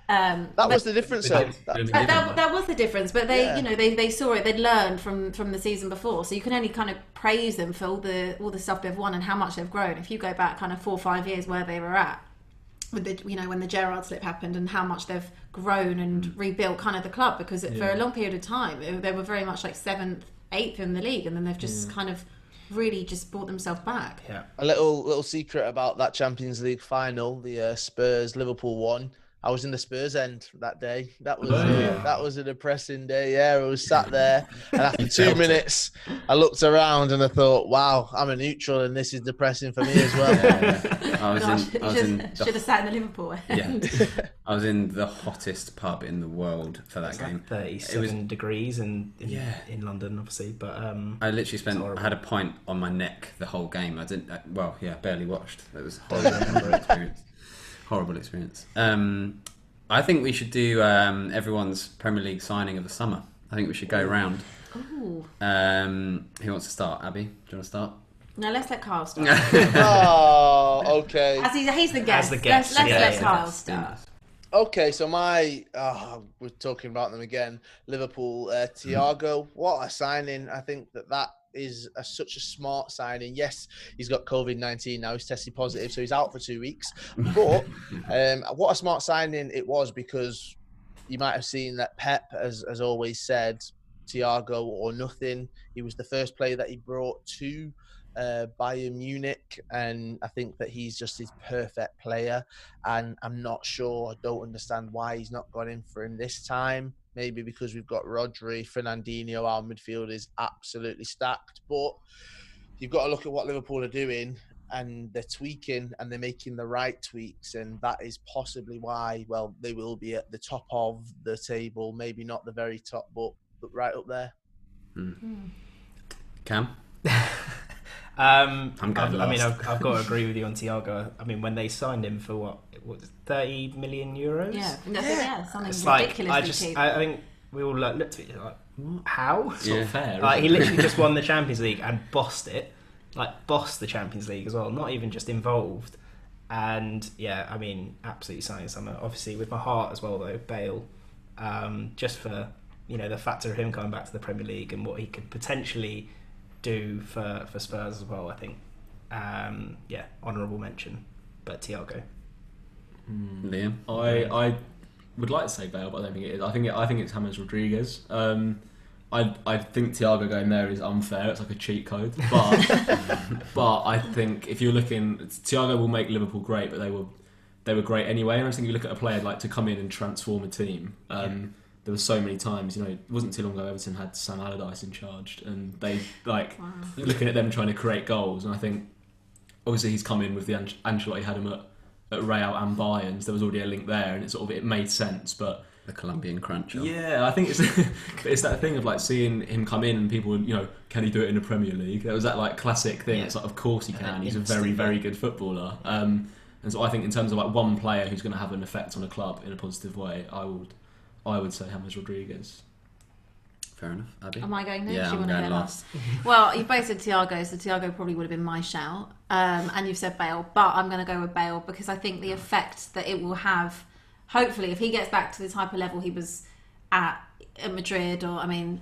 um, That but- was the difference. Though. That- that, that, was the difference, but they, Yeah. you know, they, they saw it. They'd learned from from the season before, so you can only kind of praise them for all the all the stuff they've won and how much they've grown. If you go back kind of four or five years where they were at, with the you know when the Gerrard slip happened and how much they've grown and rebuilt kind of the club because it, for a long period of time they, they were very much like seventh, eighth in the league, and then they've just kind of really just brought themselves back. yeah. A little little secret about that Champions League final, the uh, Spurs Liverpool one. I was in the Spurs end that day. That was Oh, uh, yeah. that was a depressing day. Yeah, I was sat there, and after two felt it. minutes, I looked around and I thought, "Wow, I'm a neutral, and this is depressing for me as well." Yeah, yeah. I was Gosh, in. I was should, in. should have sat in the Liverpool end. yeah, I was in the hottest pub in the world for that It's game. like thirty-seven degrees in in, Yeah. in London, obviously. But um, I literally spent. I had a pint on my neck the whole game. I didn't. I, well, yeah, barely watched. It was a horrible, horrible experience. Horrible experience. Um, I think we should do um, everyone's Premier League signing of the summer. I think we should go round. Ooh. Um, who wants to start? Abbi, do you want to start? No, let's let Kyle start. oh, okay. As he's, he's the guest. As the guest, Let's, let's yeah, let yeah. Kyle start. Okay, so my oh, we're talking about them again. Liverpool, uh, Thiago. What a signing! I think that that is a, such a smart signing. Yes, he's got COVID nineteen now. He's tested positive, so he's out for two weeks. But um, what a smart signing it was because you might have seen that Pep has, has always said Thiago or nothing. He was the first player that he brought to uh, Bayern Munich, and I think that he's just his perfect player. And I'm not sure, I don't understand why he's not gone in for him this time. Maybe because we've got Rodri, Fernandinho, our midfield is absolutely stacked. But you've got to look at what Liverpool are doing, and they're tweaking and they're making the right tweaks, and that is possibly why. Well, they will be at the top of the table, maybe not the very top, but, but right up there. Hmm. Hmm. Cam. Um, I'm going I've- I mean. I've, I've got to agree with you on Thiago. I mean, when they signed him for what, what thirty million euros? Yeah, yeah, yeah something it's like I just, cheap. I, I think we all like, looked at it like, how? It's not fair. Like he literally just won the Champions League and bossed it, like bossed the Champions League as well. Not even just involved. And yeah, I mean, absolutely signing summer. Obviously, with my heart as well though, Bale, um, just for you know the factor of him coming back to the Premier League and what he could potentially do for for Spurs as well. I think, um, yeah, honourable mention. But Thiago, Liam. I I would like to say Bale, but I don't think it is. I think it, I think it's James Rodriguez. Um, I I think Thiago going there is unfair. It's like a cheat code, but but I think if you're looking, Thiago will make Liverpool great, but they were they were great anyway. And I just think you look at a player like to come in and transform a team. Um, There were so many times, you know, it wasn't too long ago Everton had Sam Allardyce in charge, and they like Wow. looking at them trying to create goals. And I think obviously he's come in with the Ange- Ancelotti had him at at Real and Bayern, so there was already a link there, and it sort of it made sense. But The Colombian cruncher. yeah, I think it's it's that thing of like seeing him come in and people, you know, can he do it in the Premier League? There was that like classic thing. Yeah. It's like, of course he can. He's a very very good footballer. Um, and so I think in terms of like one player who's going to have an effect on a club in a positive way, I would I would say James Rodriguez. Fair enough, Abbi. Am I going next? Yeah, you I'm wanna going go last. well, you both said Thiago, so Thiago probably would have been my shout. Um, and you've said Bale, but I'm going to go with Bale because I think the effect that it will have, hopefully, if he gets back to the type of level he was at at Madrid or, I mean,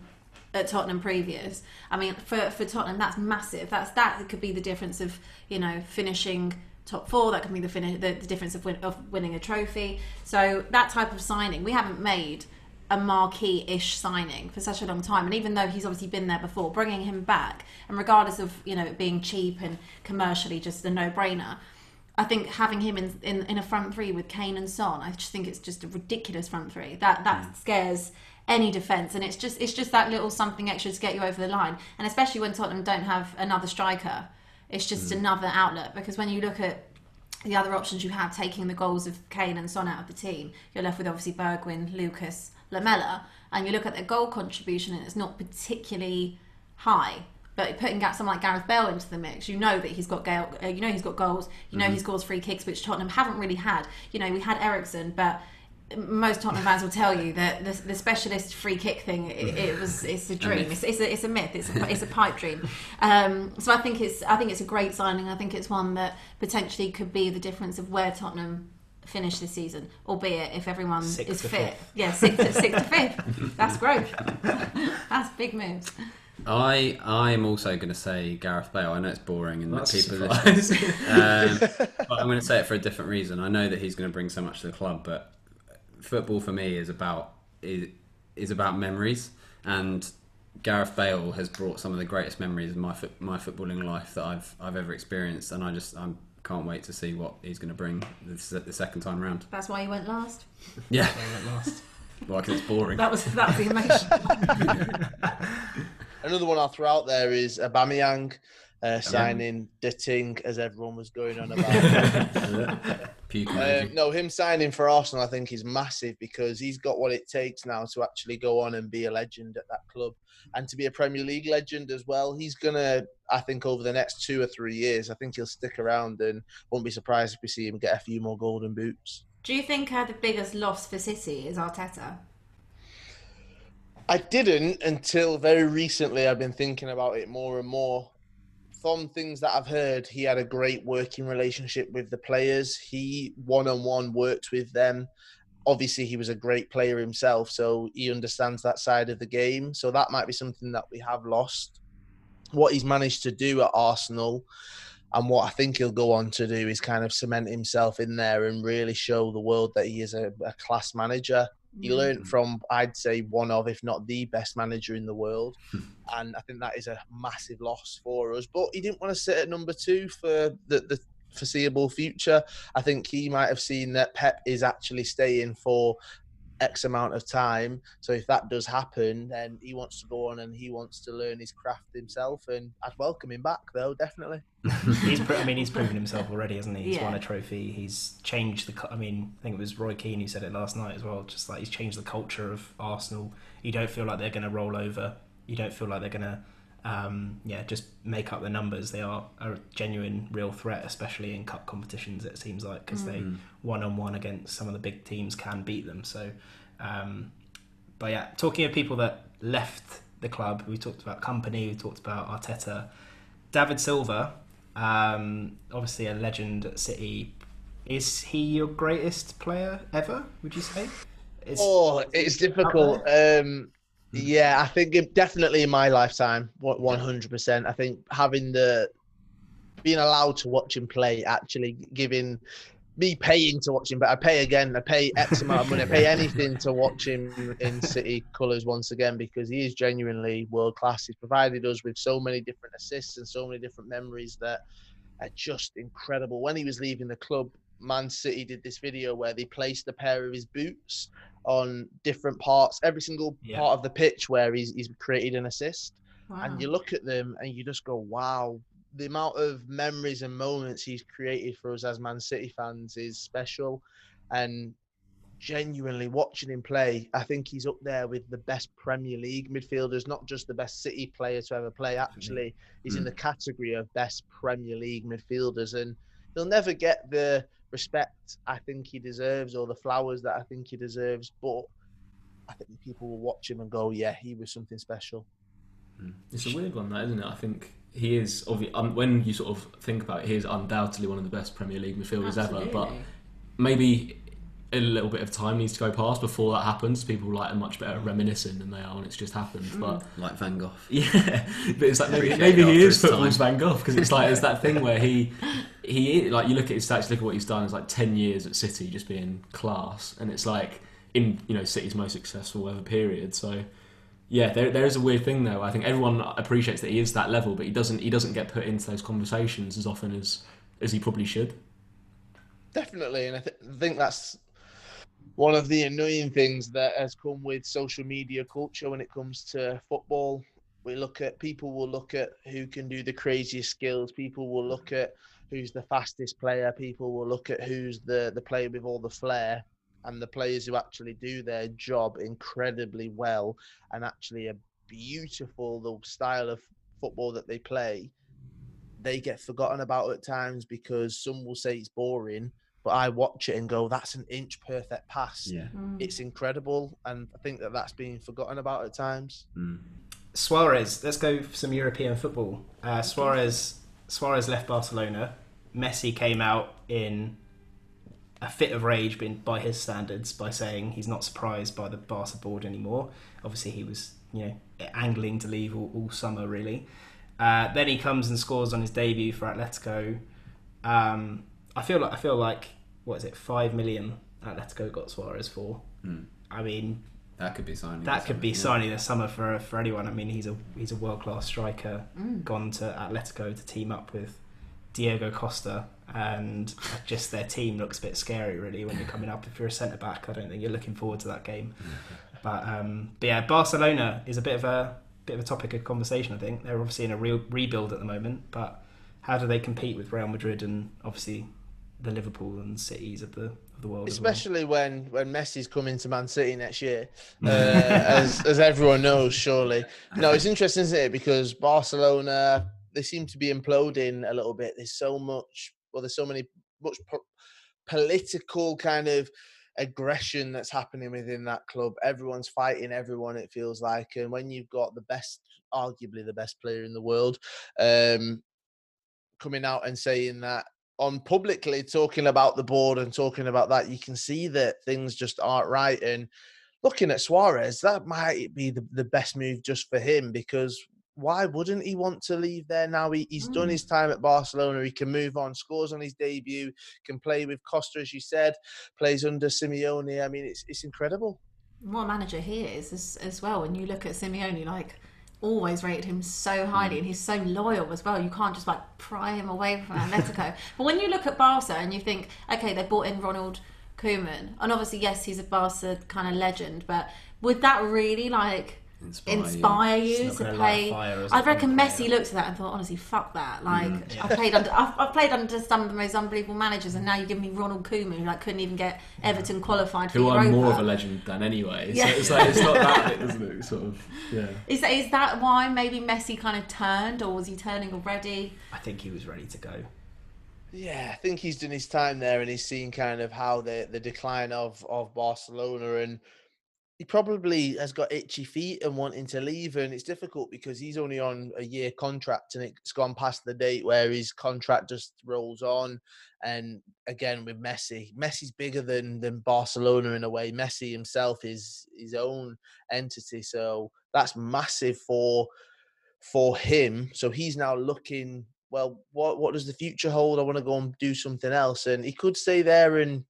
at Tottenham previous. I mean, for, for Tottenham, that's massive. That's that could be the difference of you know finishing top four. That could be the finish, the, the difference of, win, of winning a trophy. So that type of signing, we haven't made a marquee-ish signing for such a long time. And even though he's obviously been there before, bringing him back, and regardless of you know it being cheap and commercially just a no-brainer. I think having him in, in in a front three with Kane and Son, I just think it's just a ridiculous front three. That that mm. scares any defense, and it's just it's just that little something extra to get you over the line. And especially when Tottenham don't have another striker, it's just another outlet. Because when you look at the other options you have, taking the goals of Kane and Son out of the team, you're left with obviously Bergwijn, Lucas, Lamela, and you look at their goal contribution, and it's not particularly high. But putting someone like Gareth Bale into the mix, you know that he's got Gale, uh, you know he's got goals, you know he scores free kicks, which Tottenham haven't really had. You know we had Eriksen, but most Tottenham fans will tell you that the, the specialist free kick thing it, it was it's a dream. it's, it's, a, it's a myth. It's a, it's a pipe dream. Um, so I think it's I think it's a great signing. I think it's one that potentially could be the difference of where Tottenham finish this season albeit if everyone Sixth is fit. fifth. yeah sixth to, sixth to fifth. That's growth. That's big moves. I I'm also going to say Gareth Bale. I know it's boring and that That's a people surprise. um, but I'm going to say it for a different reason. I know that he's going to bring so much to the club, but football for me is about is, is about memories, and Gareth Bale has brought some of the greatest memories of my foot, my footballing life that I've I've ever experienced, and I just I can't wait to see what he's going to bring this, the second time round. that's why you went last Yeah, They went last. well, because it's boring. that was that was the emotion Another one I'll throw out there is Aubameyang uh, signing Ditting, as everyone was going on about. Puke Um, no, him signing for Arsenal, I think, is massive because he's got what it takes now to actually go on and be a legend at that club and to be a Premier League legend as well. He's gonna, I think, over the next two or three years, I think he'll stick around and won't be surprised if we see him get a few more golden boots. do you think uh, the biggest loss for City is Arteta I didn't until very recently. I've been thinking about it more and more. From things that I've heard, he had a great working relationship with the players. He one on one worked with them. Obviously, he was a great player himself, so he understands that side of the game. So that might be something that we have lost. What he's managed to do at Arsenal and what I think he'll go on to do is kind of cement himself in there and really show the world that he is a, a class manager. He learned hmm. from, I'd say, one of, if not the best manager in the world. and I think that is a massive loss for us. But he didn't want to sit at number two for the, the foreseeable future. I think he might have seen that Pep is actually staying for X amount of time. So if that does happen, then he wants to go on and he wants to learn his craft himself. And I'd welcome him back, though, definitely. he's I mean he's proven himself already, hasn't he? He's Yeah. won a trophy. He's changed the. I mean, I think it was Roy Keane who said it last night as well. Just like he's changed the culture of Arsenal. You don't feel like they're going to roll over. You don't feel like they're going to, um, yeah, just make up the numbers. They are a genuine, real threat, especially in cup competitions. It seems like because they one on one against some of the big teams can beat them. So, um, but yeah, talking of people that left the club, we talked about Kompany. We talked about Arteta. David Silva, um, obviously a legend at City. Is he your greatest player ever? Would you say? Is, Oh, it's difficult. Um, yeah, I think it, definitely in my lifetime, one hundred percent. I think having the being allowed to watch him play, actually giving me paying to watch him, but I pay again. I pay X amount of money. I pay anything to watch him in City colours once again because he is genuinely world class. He's provided us with so many different assists and so many different memories that are just incredible. When he was leaving the club, Man City did this video where they placed a pair of his boots on different parts, every single Yeah. part of the pitch where he's, he's created an assist. Wow. And you look at them and you just go, wow, the amount of memories and moments he's created for us as Man City fans is special. And genuinely watching him play, I think he's up there with the best Premier League midfielders, not just the best City player to ever play. Actually, he's in hmm. the category of best Premier League midfielders. And he'll never get the respect I think he deserves or the flowers that I think he deserves. But I think people will watch him and go, yeah, he was something special. It's a weird one, that isn't it? I think he is obvi- um, when you sort of think about it, he is undoubtedly one of the best Premier League midfielders ever. But maybe a little bit of time needs to go past before that happens. People like are much better at reminiscing than they are when it's just happened. But Like Van Gogh. yeah, but it's like maybe, maybe he is his football's. Van Gogh because it's like it's that thing where he he like you look at his stats, look at what he's done. It's like ten years at City, just being class, and it's like in you know City's most successful ever period. So yeah, there there is a weird thing though. I think everyone appreciates that he is that level, but he doesn't he doesn't get put into those conversations as often as as he probably should. Definitely, and I th- think that's one of the annoying things that has come with social media culture when it comes to football. We look at people will look at who can do the craziest skills. People will look at who's the fastest player. People will look at who's the the player with all the flair, and the players who actually do their job incredibly well and actually a beautiful the style of football that they play. They get forgotten about at times because some will say it's boring, but I watch it and go, "That's an inch perfect pass." Yeah. Mm. It's incredible, and I think that that's being forgotten about at times. Mm. Suarez. Let's go for some European football. Uh, Suarez. Suarez left Barcelona. Messi came out in a fit of rage, by his standards, by saying he's not surprised by the Barca board anymore. Obviously, he was you know angling to leave all, all summer really. Uh, then he comes and scores on his debut for Atletico. Um, I feel like I feel like what is it? Five million Atletico got Suarez for. Mm. I mean, That could be signing. that could be yeah. signing this summer for for anyone. I mean, he's a he's a world class striker. Mm. Gone to Atletico to team up with Diego Costa, and just their team looks a bit scary, really, when you're coming up. If you're a centre back, I don't think you're looking forward to that game. But um, but yeah, Barcelona is a bit of a bit of a topic of conversation. I think they're obviously in a real rebuild at the moment, but how do they compete with Real Madrid and obviously the Liverpool and cities of the of the world? as well? Especially when when Messi's coming to Man City next year, uh, as as everyone knows, surely. No, it's interesting, isn't it? Because Barcelona they seem to be imploding a little bit. There's so much, well, there's so many much po- political kind of aggression that's happening within that club. Everyone's fighting everyone. It feels like, and when you've got the best, arguably the best player in the world, um, coming out and saying that on publicly talking about the board and talking about that, you can see that things just aren't right. And looking at Suarez, that might be the, the best move just for him because why wouldn't he want to leave there now? He, he's done Mm. his time at Barcelona. He can move on, scores on his debut, can play with Costa, as you said, plays under Simeone. I mean, it's it's incredible. what manager he is as, as well. When you look at Simeone, like always rated him so highly, mm. and he's so loyal as well. You can't just like pry him away from Atletico. but when you look at Barca and you think, okay, they brought in Ronald Koeman, and obviously, yes, he's a Barca kind of legend, but would that really like Inspire you. inspire you, It's to play? light a fire as I a reckon player. Messi looked at that and thought, honestly, fuck that. Mm. Like yeah. I've played under, I've, I've played under some of the most unbelievable managers, and now you give me Ronald Koeman, who like couldn't even get Everton qualified for Who Europa. are more of a legend than anyway. Yeah. So it's like it's not that, bit, isn't it? Sort of, yeah. Is that, is that why maybe Messi kind of turned, or was he turning already? I think he was ready to go. Yeah, I think he's done his time there and he's seen kind of how the, the decline of, of Barcelona and he probably has got itchy feet and wanting to leave and it's difficult because he's only on a year contract and it's gone past the date where his contract just rolls on. And again with Messi Messi's bigger than than Barcelona in a way. Messi himself is his own entity so that's massive for for him. So he's now looking well what what does the future hold? I want to go and do something else. And he could stay there and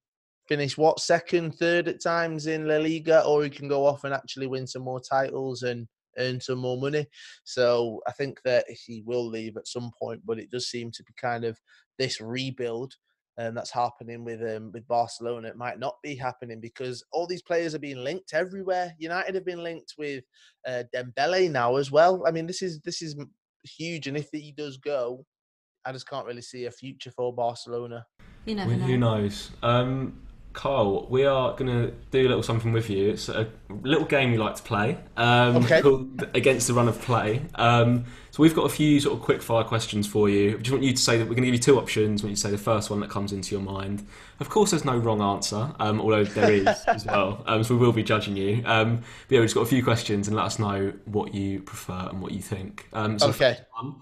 finish what second, third at times in La Liga, or he can go off and actually win some more titles and earn some more money. So I think that he will leave at some point, but it does seem to be kind of this rebuild. Um, that's happening with um, with Barcelona. It might not be happening because all these players are being linked everywhere. United have been linked with uh, Dembele now as well. I mean, this is this is huge, and if he does go, I just can't really see a future for Barcelona. You never Well, know. who knows? Um, Kyle, we are going to do a little something with you. It's a little game we like to play um, Okay. called Against the Run of Play. Um, so we've got a few sort of quick fire questions for you. We just want you to say that we're going to give you two options. We want you to say the first one that comes into your mind. Of course, there's no wrong answer, um, although there is as well. Um, so we will be judging you. Um, but yeah, we've just got a few questions and let us know what you prefer and what you think. Um, so Okay. First one,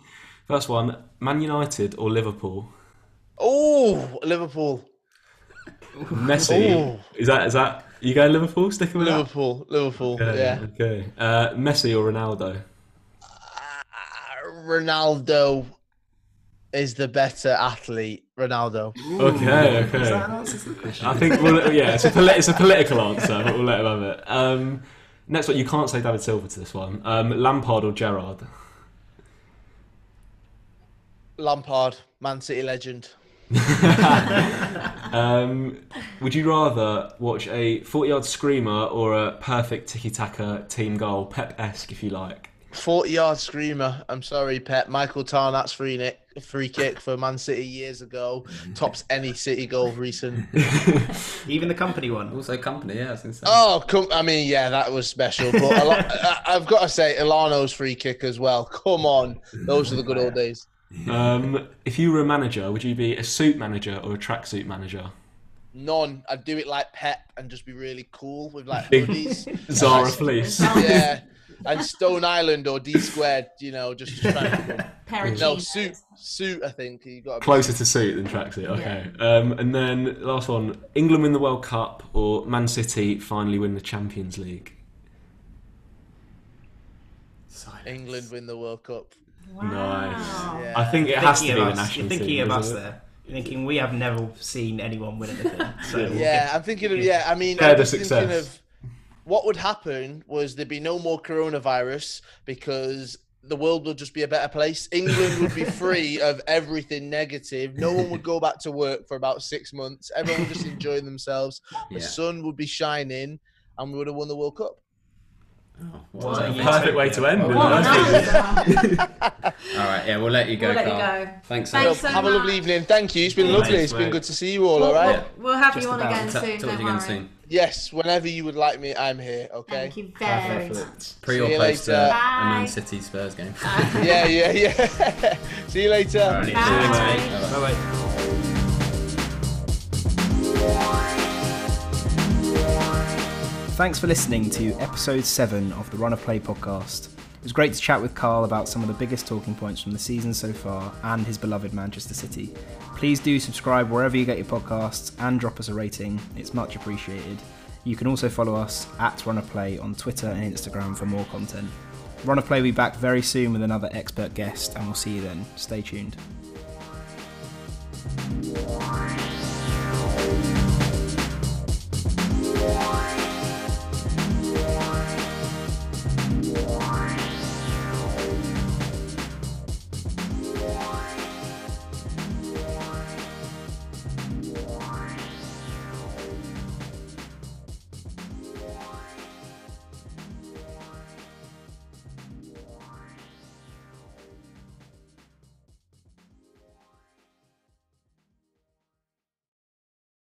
first one Man United or Liverpool? Oh, Liverpool. Messi. Oh. Is that is that you going Liverpool? Sticking with that? Liverpool. Liverpool. Okay, Yeah. Okay. Uh, Messi or Ronaldo? Uh, Ronaldo is the better athlete. Ronaldo. Okay. Is that Okay. an answer to the question? I think we'll, yeah, it's a poli- it's a political answer, but we'll let him have it. Um, next one, you can't say David Silva to this one. Um, Lampard or Gerrard? Lampard, Man City legend. Um, would you rather watch a 40 yard screamer or a perfect tiki taka team goal, Pep esque if you like? 40 yard screamer. I'm sorry, Pep. Michael Tarnat's free, nick, free kick for Man City years ago. Tops any City goal recent. Even the Kompany one. Also, Kompany, yeah, I was. Oh, come, I mean, yeah, that was special. But a lot, I, I've got to say, Elano's free kick as well. Come on. Those are the good old days. Um, if you were a manager, would you be a suit manager or a tracksuit manager? None. I'd do it like Pep and just be really cool with like Big hoodies. Zara Nice. fleece. yeah. And Stone Island or D squared, you know, just trying to. Pair of No, suit. Suit, I think. you got to Closer to suit than tracksuit. Okay. Um, and then last one: England win the World Cup or Man City finally win the Champions League. England win the World Cup. Nice. Yeah. I think it has to be Thinking the of us. national You're thinking team. of us it? there. You're thinking we have never seen anyone win anything. So we'll Yeah, I'm thinking of yeah. I mean, I'm the thinking of what would happen was there'd be no more coronavirus because the world would just be a better place. England would be free of everything negative. No one would go back to work for about six months. Everyone would just enjoy themselves. The Yeah. sun would be shining, and we would have won the World Cup. Oh, what a Perfect way to end. Well, it, What an isn't it? answer. All right, yeah, we'll let you go, We'll let you Kyle. go. Thanks, Thanks so so have a lovely evening. Thank you. It's been Thanks, lovely. It's been good to see you all. We'll, All right. we'll, we'll have Just you on about. again Ta- soon. talk to you again soon. Yes, whenever you would like me, I'm here. Okay. Thank you very Perfect. much. Pre See or you post uh, later. a Bye. Man City Spurs game. Yeah, yeah, yeah. See you later. All right, Bye. see you. Bye bye. Thanks for listening to episode 7 of the Run of Play podcast. It was great to chat with Kyle about some of the biggest talking points from the season so far and his beloved Manchester City. Please do subscribe wherever you get your podcasts and drop us a rating, it's much appreciated. You can also follow us at Run of Play on Twitter and Instagram for more content. Run of Play will be back very soon with another expert guest, and we'll see you then. Stay tuned.